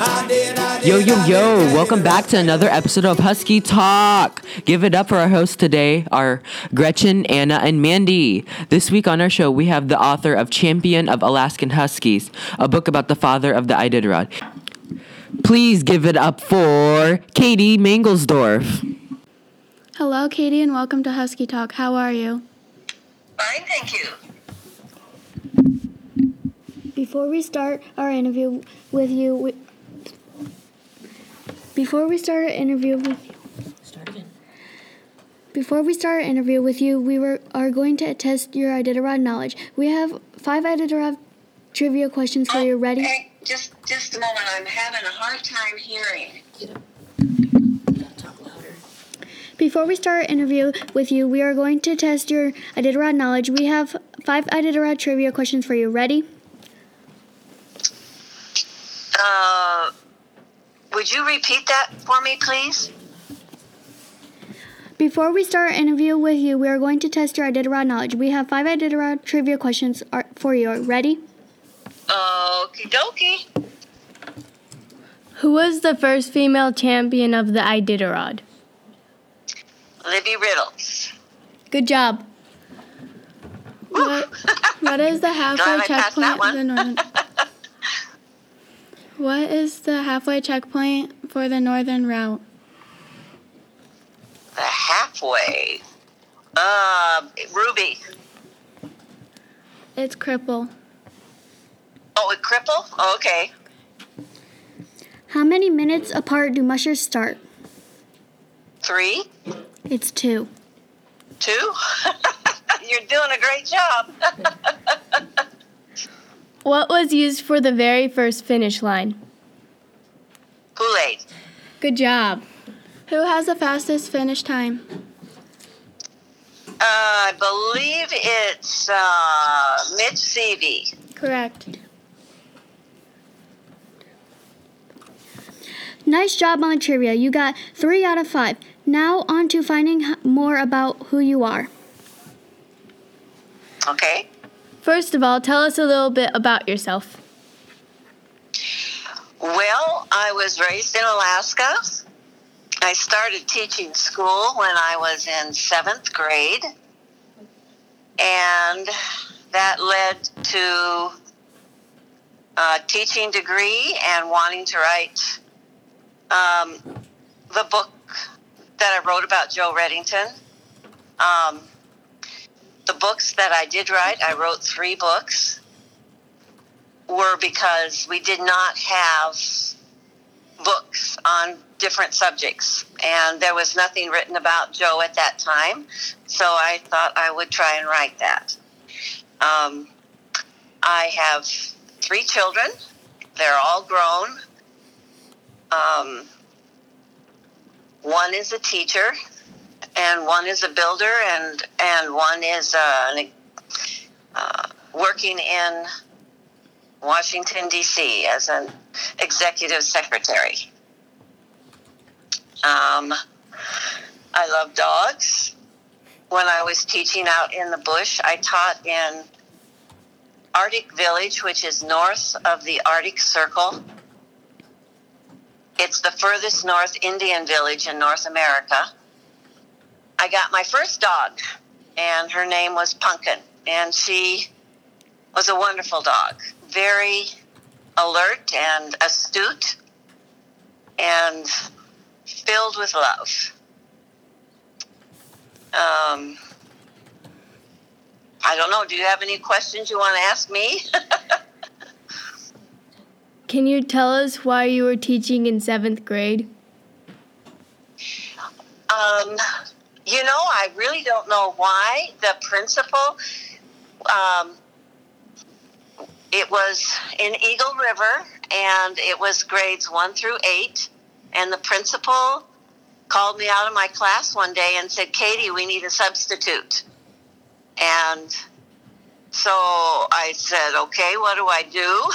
Yo, yo, yo, welcome back to another episode of Husky Talk. Give it up for our hosts today, are Gretchen, Anna, and Mandy. This week on our show, we have the author of Champion of Alaskan Huskies, a book about the father of the Iditarod. Please give it up for Katie Mangelsdorf. Hello, Katie, and welcome to Husky Talk. How are you? Fine, thank you. Before we start our interview with you, we, before we start our interview with before we start our interview with you, we were are going to test your Iditarod knowledge. We have five Iditarod trivia questions for you. Ready? Hey, just just a moment. I'm having a hard time hearing. Before we start our interview with you, we are going to test your Iditarod knowledge. We have five Iditarod trivia questions for you. Ready? Uh, would you repeat that for me, please? Before we start our interview with you, we are going to test your Iditarod knowledge. We have five Iditarod trivia questions for you. Ready? Okie dokie. Who was the first female champion of the Iditarod? Libby Riddles. Good job. What, what is the halfway Glad I passed that checkpoint of the one. northern? what is the halfway checkpoint for the northern route? The halfway. Uh, Ruby. It's cripple. Oh, a cripple? Oh, okay. How many minutes apart do mushers start? Three, It's two. two. You're doing a great job. What was used for the very first finish line? Kool Aid. Good job. Who has the fastest finish time? Uh, I believe it's uh, Mitch Seavey. Correct. Nice job on the trivia. You got three out of five. Now on to finding more about who you are. Okay. First of all, tell us a little bit about yourself. Well, I was raised in Alaska. I started teaching school when I was in seventh grade, and that led to a teaching degree and wanting to write um, the book that I wrote about Joe Redington. Um, the books that I did write, I wrote three books were because we did not have books on different subjects. And there was nothing written about joe at that time so i thought i would try and write that. Um, i have three children. They're all grown. Um, one is a teacher and one is a builder and and one is uh, uh, working in Washington, D.C., as an executive secretary. Um, I love dogs. When I was teaching out in the bush, I taught in Arctic Village, which is north of the Arctic Circle. It's the furthest north Indian village in North America. I got my first dog, and her name was Pumpkin, and she was a wonderful dog, very alert and astute, and filled with love. Um, I don't know. Do you have any questions you want to ask me? Can you tell us why you were teaching in seventh grade? Um, you know, I really don't know why. The principal, um, it was in Eagle River, and it was grades one through eight. And the principal called me out of my class one day and said, Katie, we need a substitute. And so I said, okay, what do I do?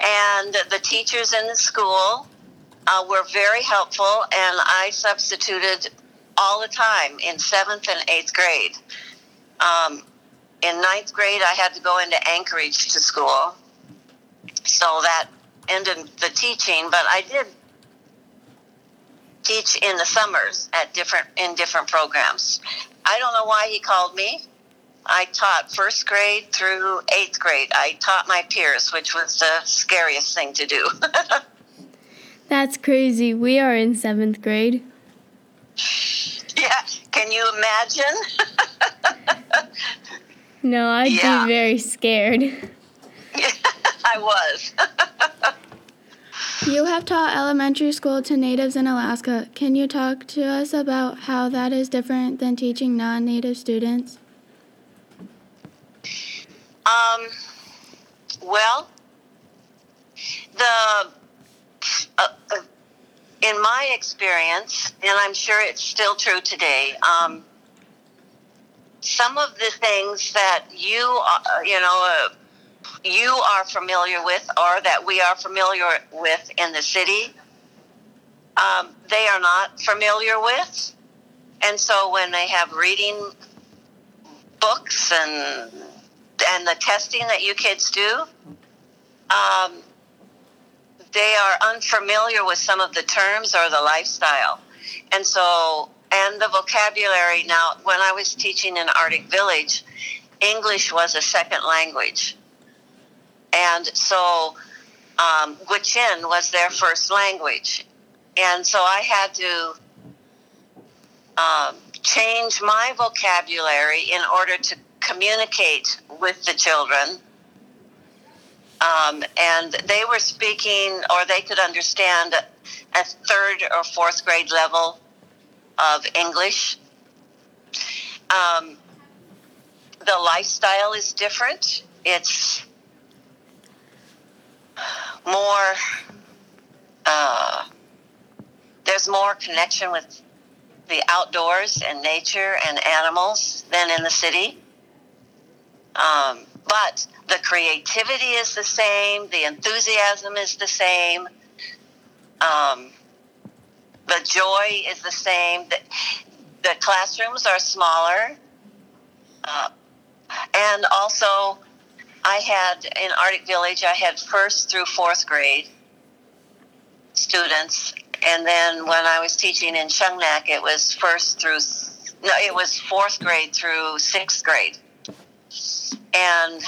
and the teachers in the school uh, were very helpful, and I substituted all the time in seventh and eighth grade. Um, in ninth grade, I had to go into Anchorage to school, so that ended the teaching, but I did teach in the summers at different in different programs. I don't know why he called me. I taught first grade through eighth grade. I taught my peers, which was the scariest thing to do. That's crazy. We are in seventh grade. yeah, can you imagine? No, I'd Yeah. be very scared. Yeah, I was. You have taught elementary school to natives in Alaska. Can you talk to us about how that is different than teaching non native students? Um, well, the uh, uh, in my experience, and I'm sure it's still true today. Um, some of the things that you uh, you know uh, you are familiar with, or that we are familiar with in the city, um, they are not familiar with, and so when they have reading books and and the testing that you kids do, um, they are unfamiliar with some of the terms or the lifestyle. And so, and the vocabulary. Now, when I was teaching in Arctic Village, English was a second language. And so, um, Gwich'in was their first language. And so I had to um, change my vocabulary in order to communicate with the children. Um, and they were speaking, or they could understand a third or fourth grade level of English. Um, the lifestyle is different. It's more, uh, there's more connection with the outdoors and nature and animals than in the city. Um, but the creativity is the same, the enthusiasm is the same, um, the joy is the same. The, the classrooms are smaller. Uh, and also, I had in Arctic Village, I had first through fourth grade students. And then when I was teaching in Shungnak, it was first through, no, it was fourth grade through sixth grade and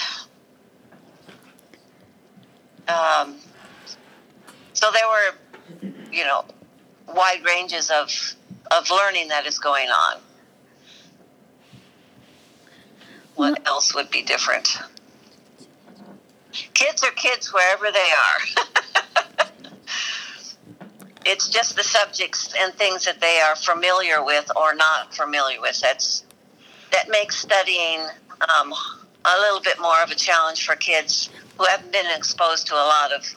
um, so there were, you know, wide ranges of of learning that is going on. What else would be different? Kids are kids wherever they are. it's just the subjects and things that they are familiar with or not familiar with. That's that makes studying um, a little bit more of a challenge for kids who haven't been exposed to a lot of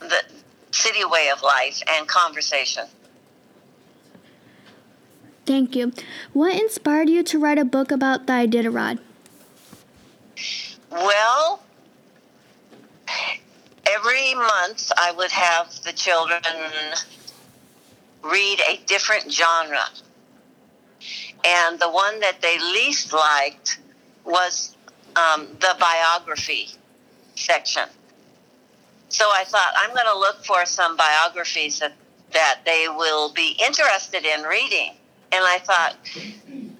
the city way of life and conversation. Thank you. What inspired you to write a book about the Iditarod? Well, every month I would have the children read a different genre. And the one that they least liked was um, the biography section. So I thought I'm going to look for some biographies that, that they will be interested in reading. And I thought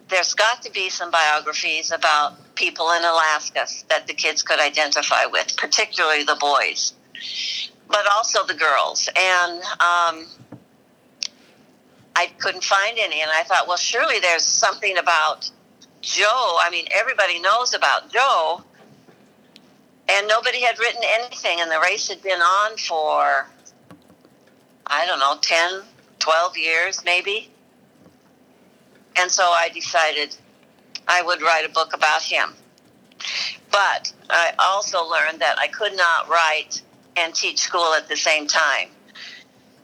there's got to be some biographies about people in Alaska that the kids could identify with, particularly the boys, but also the girls. And um, I couldn't find any. And I thought, well, surely there's something about Joe. I mean, everybody knows about Joe. And nobody had written anything. And the race had been on for, I don't know, 10, 12 years maybe. And so I decided I would write a book about him. But I also learned that I could not write and teach school at the same time.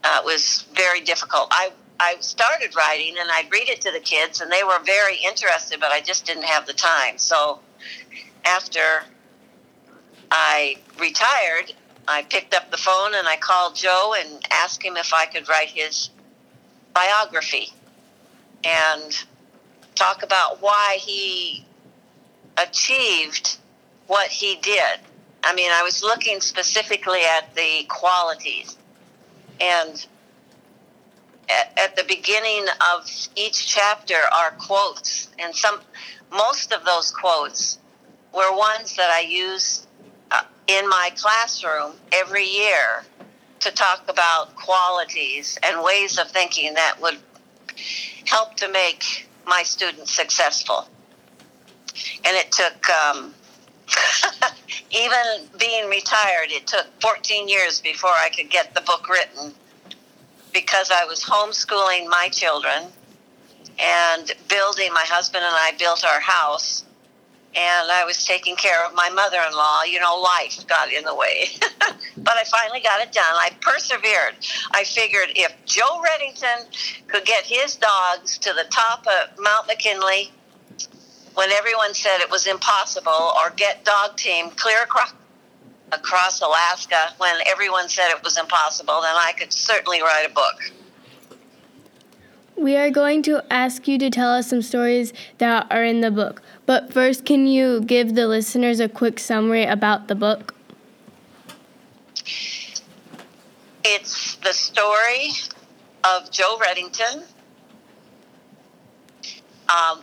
Uh, it was very difficult. I I started writing and I'd read it to the kids, and they were very interested, but I just didn't have the time. So after I retired, I picked up the phone and I called Joe and asked him if I could write his biography and talk about why he achieved what he did I mean, I was looking specifically at the qualities. And at, at the beginning of each chapter are quotes. And some, most of those quotes were ones that I used uh, in my classroom every year to talk about qualities and ways of thinking that would help to make my students successful. And it took, um, even being retired, it took 14 years before I could get the book written because I was homeschooling my children and building, my husband and I built our house and I was taking care of my mother in law. You know, life got in the way. but I finally got it done. I persevered. I figured if Joe Redington could get his dogs to the top of Mount McKinley when everyone said it was impossible, or get dog team clear across across Alaska when everyone said it was impossible, then I could certainly write a book. We are going to ask you to tell us some stories that are in the book. But first, can you give the listeners a quick summary about the book? It's the story of Joe Redington. Um,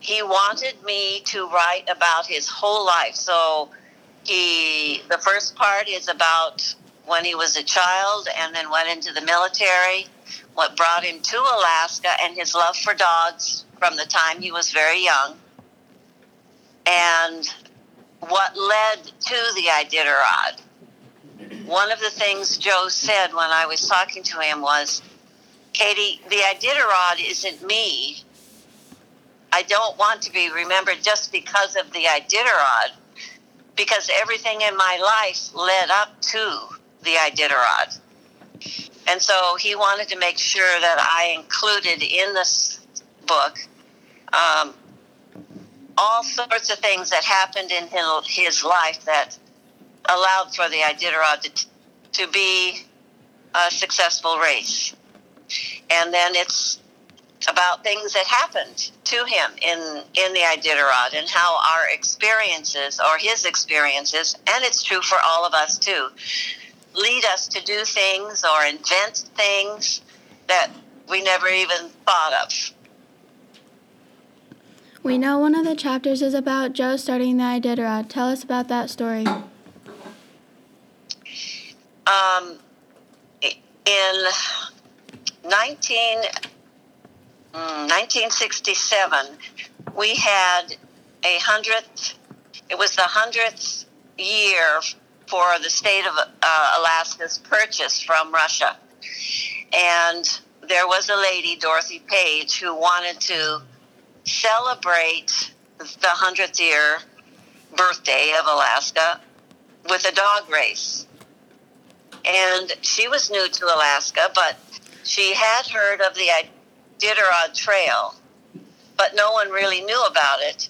he wanted me to write about his whole life. So he, the first part is about when he was a child and then went into the military, what brought him to Alaska, and his love for dogs from the time he was very young, and what led to the Iditarod. One of the things Joe said when I was talking to him was, Katie, the Iditarod isn't me. I don't want to be remembered just because of the Iditarod, because everything in my life led up to the Iditarod. And so he wanted to make sure that I included in this book um, all sorts of things that happened in his life that allowed for the Iditarod to, to be a successful race. And then it's about things that happened to him in, in the Iditarod and how our experiences, or his experiences, and it's true for all of us too, lead us to do things or invent things that we never even thought of. We know one of the chapters is about Joe starting the Iditarod. Tell us about that story. Um, in 19, 1967, mm, we had a hundredth, it was the hundredth year for the state of uh, Alaska's purchase from Russia. And there was a lady, Dorothy Page, who wanted to celebrate the 100th year birthday of Alaska with a dog race. And she was new to Alaska, but she had heard of the Iditarod Trail, but no one really knew about it.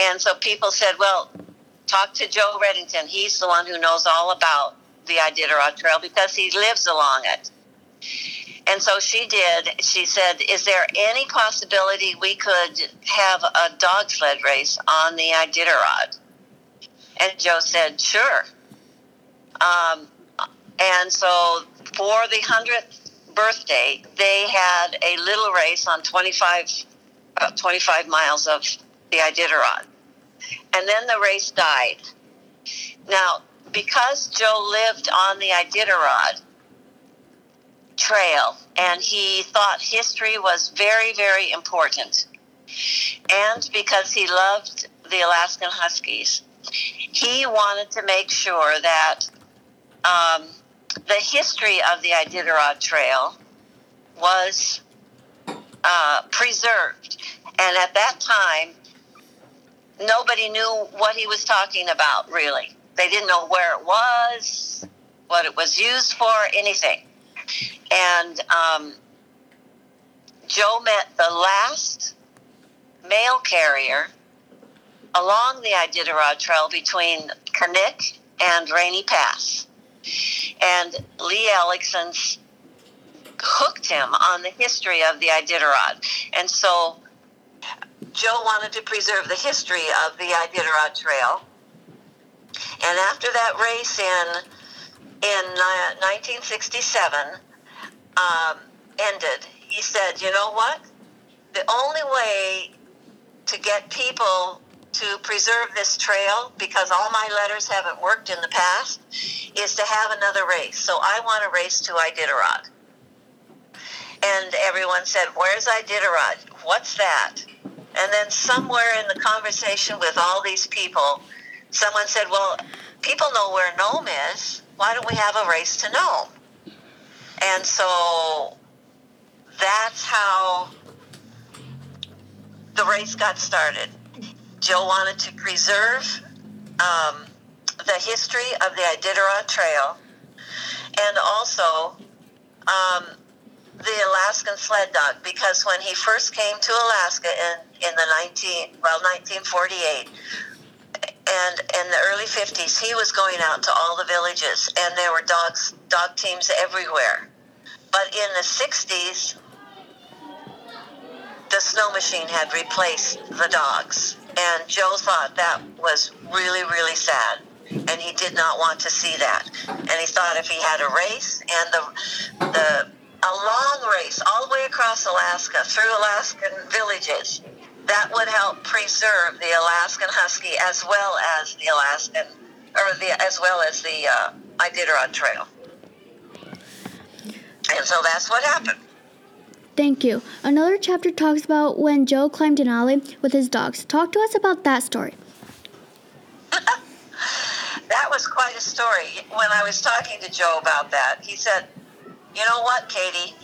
And so people said, well, talk to Joe Redington. He's the one who knows all about the Iditarod Trail because he lives along it. And so she did. She said, Is there any possibility we could have a dog sled race on the Iditarod? And Joe said, Sure. Um, and so for the 100th birthday, they had a little race on 25, about uh, 25 miles of the Iditarod and then the race died. Now, because Joe lived on the Iditarod trail and he thought history was very, very important, and because he loved the Alaskan Huskies, he wanted to make sure that um, the history of the Iditarod Trail was uh, preserved. And at that time, nobody knew what he was talking about, really. They didn't know where it was, what it was used for, anything. And um, Joe met the last mail carrier along the Iditarod Trail between Knik and Rainy Pass. And Lee Ellickson hooked him on the history of the Iditarod. And so Joe wanted to preserve the history of the Iditarod Trail, And after that race in in 1967 um, ended, he said, "You know what? The only way to get people to preserve this trail, because all my letters haven't worked in the past, is to have another race. So I want to race to Iditarod." And everyone said, Where's Iditarod? What's that? And then somewhere in the conversation with all these people, someone said, Well, people know where Nome is. Why don't we have a race to Nome? And so that's how the race got started. Joe wanted to preserve um, the history of the Iditarod Trail. And also um, the Alaskan sled dog because when he first came to Alaska in, in the 19 well 1948 and in the early 50s he was going out to all the villages and there were dogs dog teams everywhere. But in the 60s the snow machine had replaced the dogs and Joe thought that was really really sad and he did not want to see that and he thought if he had a race and the the a long race all the way across Alaska through Alaskan villages that would help preserve the Alaskan Husky as well as the Alaskan or the as well as the uh, Iditarod Trail. And so that's what happened. Thank you. Another chapter talks about when Joe climbed Denali with his dogs. Talk to us about that story. that was quite a story. When I was talking to Joe about that, he said, you know what, Katie?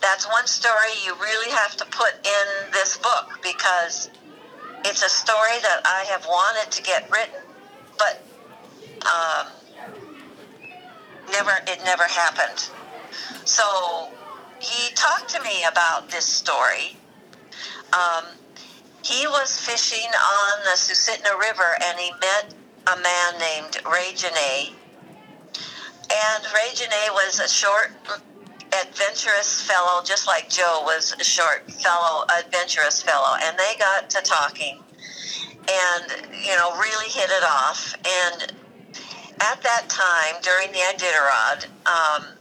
That's one story you really have to put in this book because it's a story that I have wanted to get written, but um, never it never happened. So he talked to me about this story. Um, he was fishing on the Susitna River and he met a man named Ray Genet and Ray Genet was a short, adventurous fellow, just like Joe was a short fellow, adventurous fellow. And they got to talking and, you know, really hit it off. And at that time, during the Iditarod, um,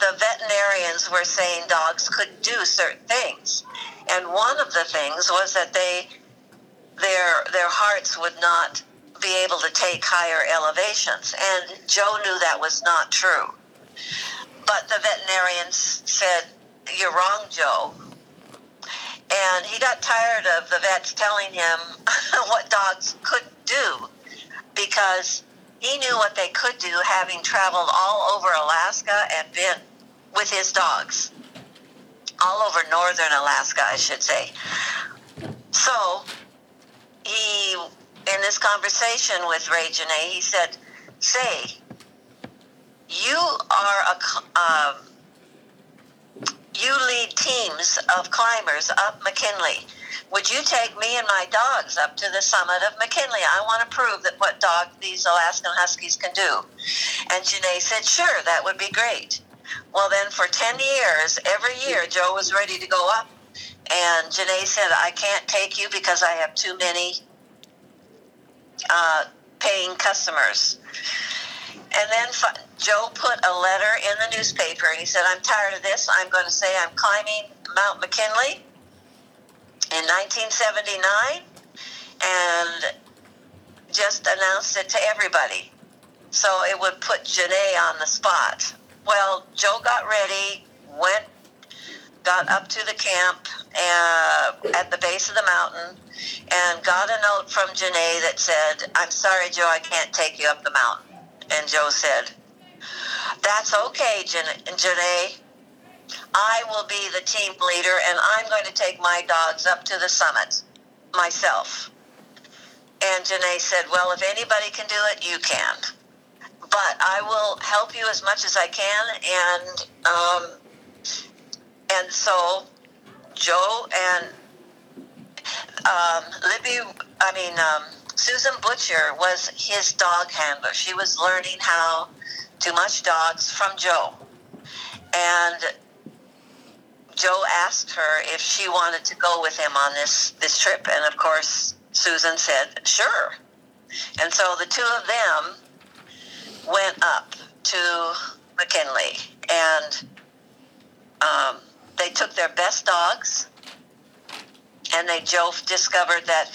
the veterinarians were saying dogs could do certain things. And one of the things was that they, their, their hearts would not be able to take higher elevations. And Joe knew that was not true. But the veterinarians said, You're wrong, Joe. And he got tired of the vets telling him what dogs could do because he knew what they could do having traveled all over Alaska and been with his dogs. All over northern Alaska, I should say. So he in this conversation with Ray Genet, he said, "Say, you are a um, you lead teams of climbers up McKinley. Would you take me and my dogs up to the summit of McKinley? I want to prove that what dog these Alaskan Huskies can do." And Genet said, "Sure, that would be great." Well, then for ten years, every year, Joe was ready to go up. And Genet said, I can't take you because I have too many uh, paying customers. And then Joe put a letter in the newspaper and he said, I'm tired of this. I'm going to say I'm climbing Mount McKinley in 1979 and just announced it to everybody. So it would put Genet on the spot. Well, Joe got ready, went, got up to the camp uh, at the base of the mountain, and got a note from Genet that said, I'm sorry, Joe, I can't take you up the mountain. And Joe said, That's okay, Genet. I will be the team leader, and I'm going to take my dogs up to the summit myself. And Genet said, Well, if anybody can do it, you can. But I will help you as much as I can. And, um, and so Joe and um, Libby, I mean, um, Susan Butcher was his dog handler. She was learning how to much dogs from Joe. And Joe asked her if she wanted to go with him on this, this trip. And of course, Susan said, sure. And so the two of them went up to McKinley and um, they took their best dogs and they Joe discovered that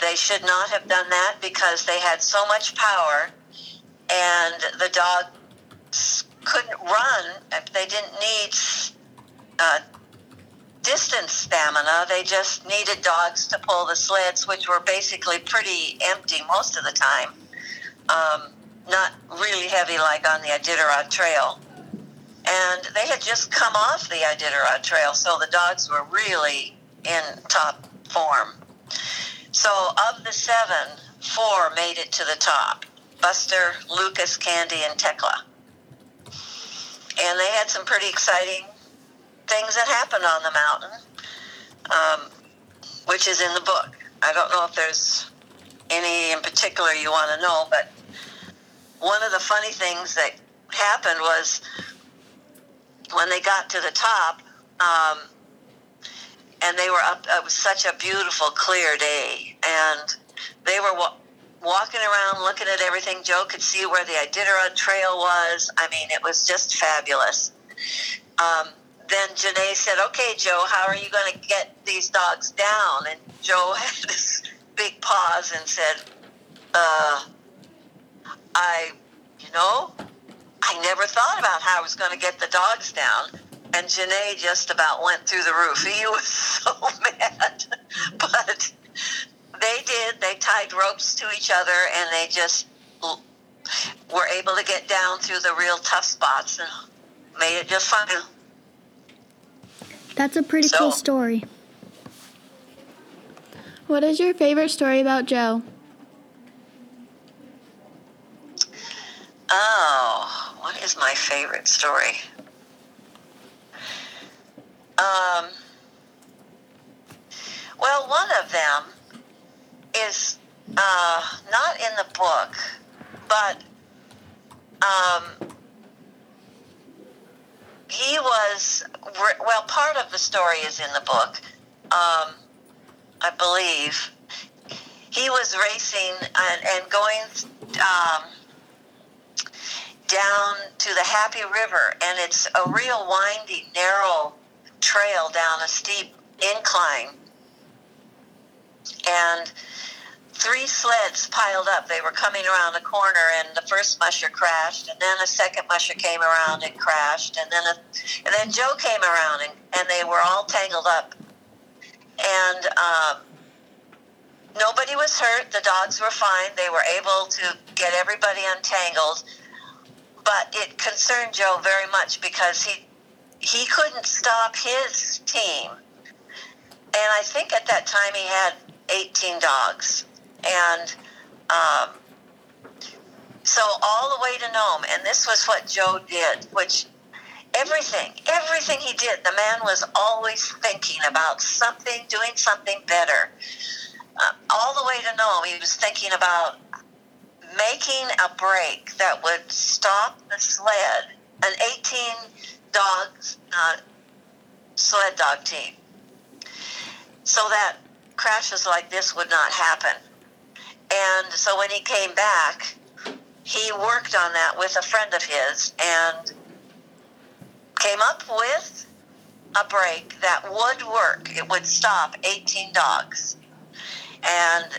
they should not have done that because they had so much power and the dogs couldn't run if they didn't need uh, distance stamina. They just needed dogs to pull the sleds, which were basically pretty empty most of the time. Um, not really heavy like on the Iditarod Trail. And they had just come off the Iditarod Trail, so the dogs were really in top form. So of the seven, four made it to the top. Buster, Lucas, Candy, and Tekla. And they had some pretty exciting things that happened on the mountain, um, which is in the book. I don't know if there's any in particular you want to know, but one of the funny things that happened was when they got to the top, um, and they were up. It was such a beautiful, clear day, and they were wa- walking around, looking at everything. Joe could see where the Iditarod Trail was. I mean, it was just fabulous. Um, then Genet said, "Okay, Joe, how are you going to get these dogs down?" And Joe had this big pause and said, uh, "I, you know, I never thought about how I was going to get the dogs down." And Genet just about went through the roof. He was so mad, but they did. They tied ropes to each other, and they just were able to get down through the real tough spots and made it just fine. That's a pretty So- cool story. What is your favorite story about Joe? Oh, what is my favorite story? Um, well, one of them is uh, not in the book, but um, he was well. Part of the story is in the book, um, I believe. He was racing and, and going. Um, down to the Happy River, and it's a real windy, narrow trail down a steep incline. And three sleds piled up. They were coming around a corner, and the first musher crashed, and then a second musher came around and crashed, and then a, and then Joe came around, and, and they were all tangled up. And um, nobody was hurt. The dogs were fine. They were able to get everybody untangled but it concerned Joe very much because he he couldn't stop his team. And I think at that time he had 18 dogs. And um, so all the way to Nome, and this was what Joe did, which everything, everything he did, the man was always thinking about something, doing something better. Uh, all the way to Nome, he was thinking about making a brake that would stop the sled, an 18 dog uh, sled dog team, so that crashes like this would not happen. And so when he came back, he worked on that with a friend of his and came up with a brake that would work. It would stop 18 dogs. And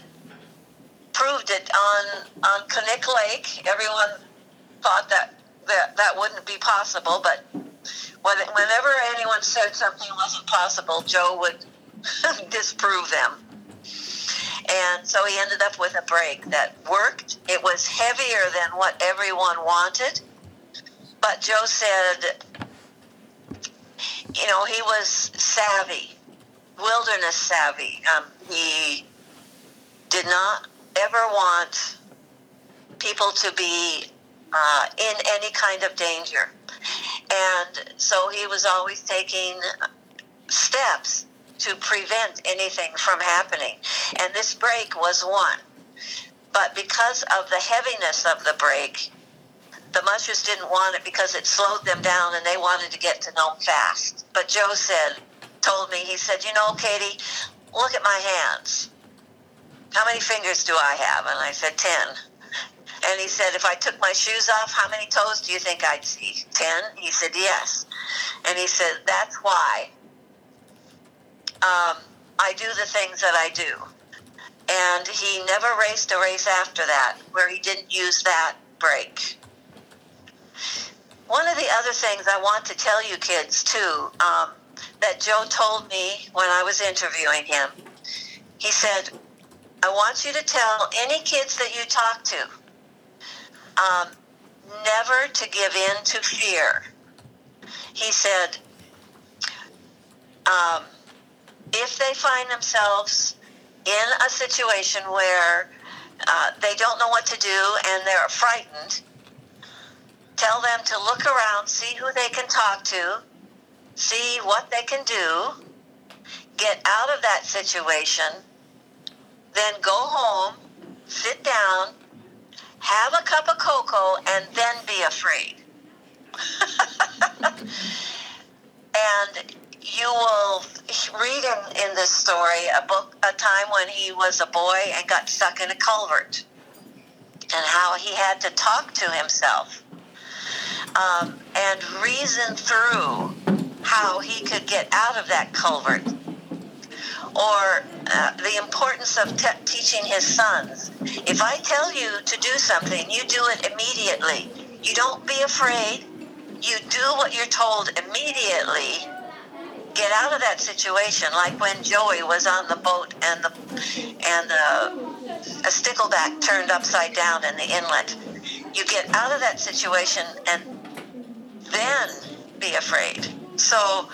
proved it on on Knik Lake. Everyone thought that that, that wouldn't be possible, but when, whenever anyone said something wasn't possible, Joe would disprove them. And so he ended up with a brake that worked. It was heavier than what everyone wanted, but Joe said, you know, he was savvy, wilderness savvy. Um, he did not ever want people to be uh, in any kind of danger. And so he was always taking steps to prevent anything from happening. And this brake was one. But because of the heaviness of the brake, the mushers didn't want it because it slowed them down and they wanted to get to Nome fast. But Joe said, told me, he said, you know, Katie, look at my hands How many fingers do I have? And I said, 10. And he said, If I took my shoes off, how many toes do you think I'd see? 10? He said, Yes. And he said, That's why um, I do the things that I do. And he never raced a race after that where he didn't use that brake. One of the other things I want to tell you kids too um, that Joe told me when I was interviewing him, he said, I want you to tell any kids that you talk to um, never to give in to fear. He said, um, if they find themselves in a situation where uh, they don't know what to do and they're frightened, tell them to look around, see who they can talk to, see what they can do, get out of that situation, then go home, sit down, have a cup of cocoa, and then be afraid. and you will read in, in this story a book, a time when he was a boy and got stuck in a culvert, and how he had to talk to himself um, and reason through how he could get out of that culvert. Or uh, the importance of te- teaching his sons. If I tell you to do something, you do it immediately. You don't be afraid. You do what you're told immediately get out of that situation, like when Joey was on the boat and the and the a stickleback turned upside down in the inlet. You get out of that situation and then be afraid. So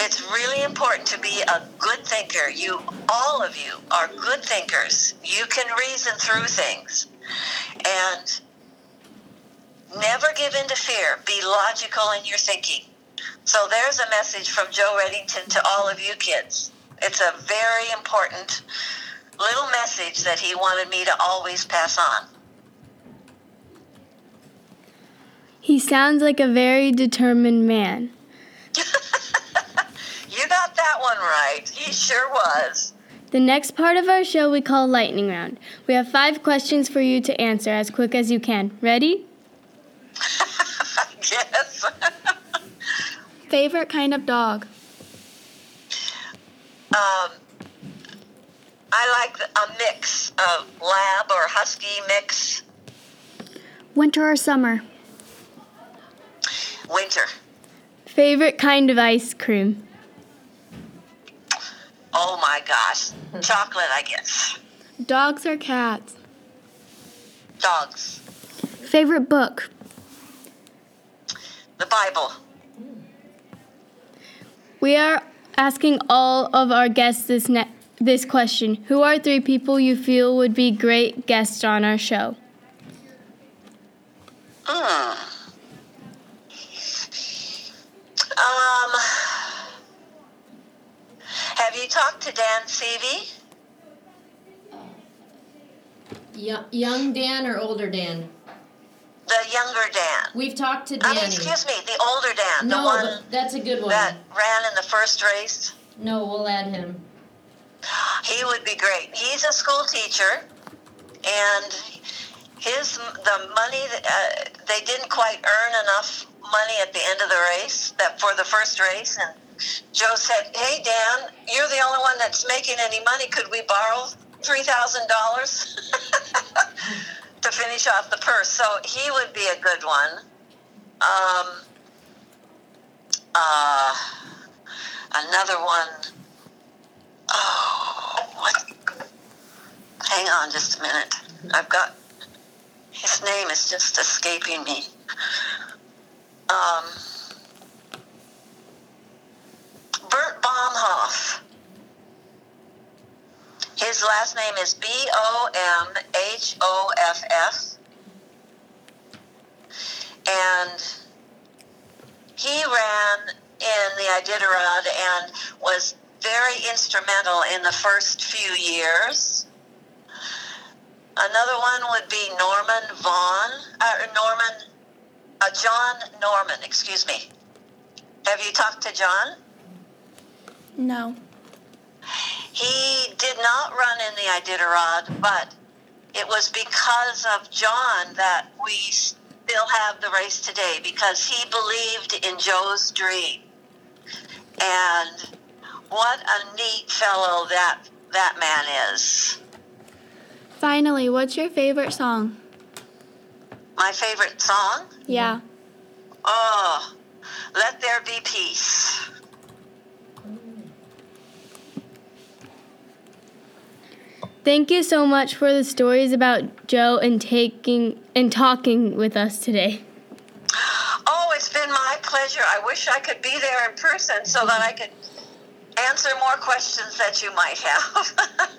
it's really important to be a good thinker. You all of you are good thinkers. You can reason through things. And never give in to fear. Be logical in your thinking. So there's a message from Joe Redington to all of you kids. It's a very important little message that he wanted me to always pass on. He sounds like a very determined man. that one right. He sure was. The next part of our show we call Lightning Round. We have five questions for you to answer as quick as you can. Ready? yes. Favorite kind of dog? Um, I like a mix of lab or husky mix. Winter or summer? Winter. Favorite kind of ice cream? Oh my gosh. Chocolate, I guess. Dogs or cats? Dogs. Favorite book? The Bible. We are asking all of our guests this ne- this question. Who are three people you feel would be great guests on our show? Hmm. Um, talked to Dan Seavey? Yo- young Dan or older Dan? The younger Dan. We've talked to I mean, excuse me, the older Dan, the no, one that's a good one. that ran in the first race. No, we'll add him. He would be great. He's a school teacher, and his the money that, uh, they didn't quite earn enough money at the end of the race that for the first race, and Joe said, "Hey Dan, you're the only one that's making any money. Could we borrow three thousand dollars to finish off the purse?" So he would be a good one. Um, uh, another one. Oh, what? Hang on just a minute. I've got his name is just escaping me. Um, Bert Bomhoff. His last name is B O M H O F F. And he ran in the Iditarod and was very instrumental in the first few years. Another one would be Norman Vaughn, uh, Norman, uh, John Norman, excuse me. Have you talked to John? No. He did not run in the Iditarod, but it was because of John that we still have the race today because he believed in Joe's dream. And what a neat fellow that that man is. Finally, what's your favorite song? My favorite song? Yeah. Oh, Let There Be Peace. Thank you so much for the stories about Joe and taking and talking with us today. Oh, it's been my pleasure. I wish I could be there in person so that I could answer more questions that you might have.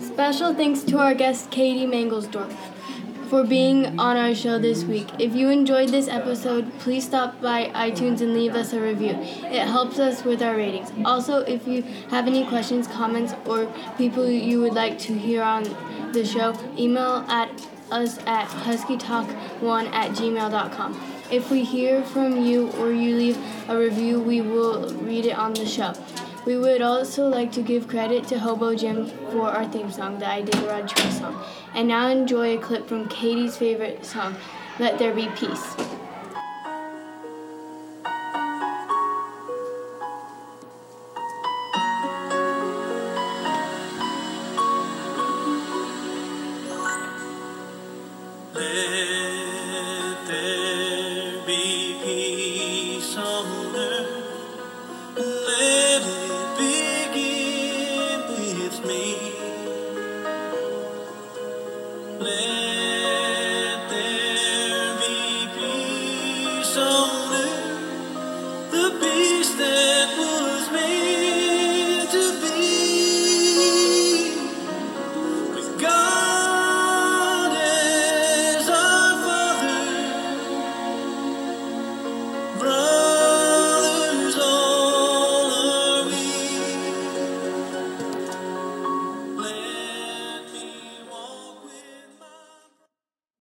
Special thanks to our guest Katie Mangelsdorf for being on our show this week. If you enjoyed this episode, please stop by iTunes and leave us a review. It helps us with our ratings. Also, if you have any questions, comments, or people you would like to hear on the show, email at us at huskytalk1 at gmail.com. If we hear from you or you leave a review, we will read it on the show. We would also like to give credit to Hobo Jim for our theme song, the Iditarod Trail song. And now enjoy a clip from Katie's favorite song, Let There Be Peace.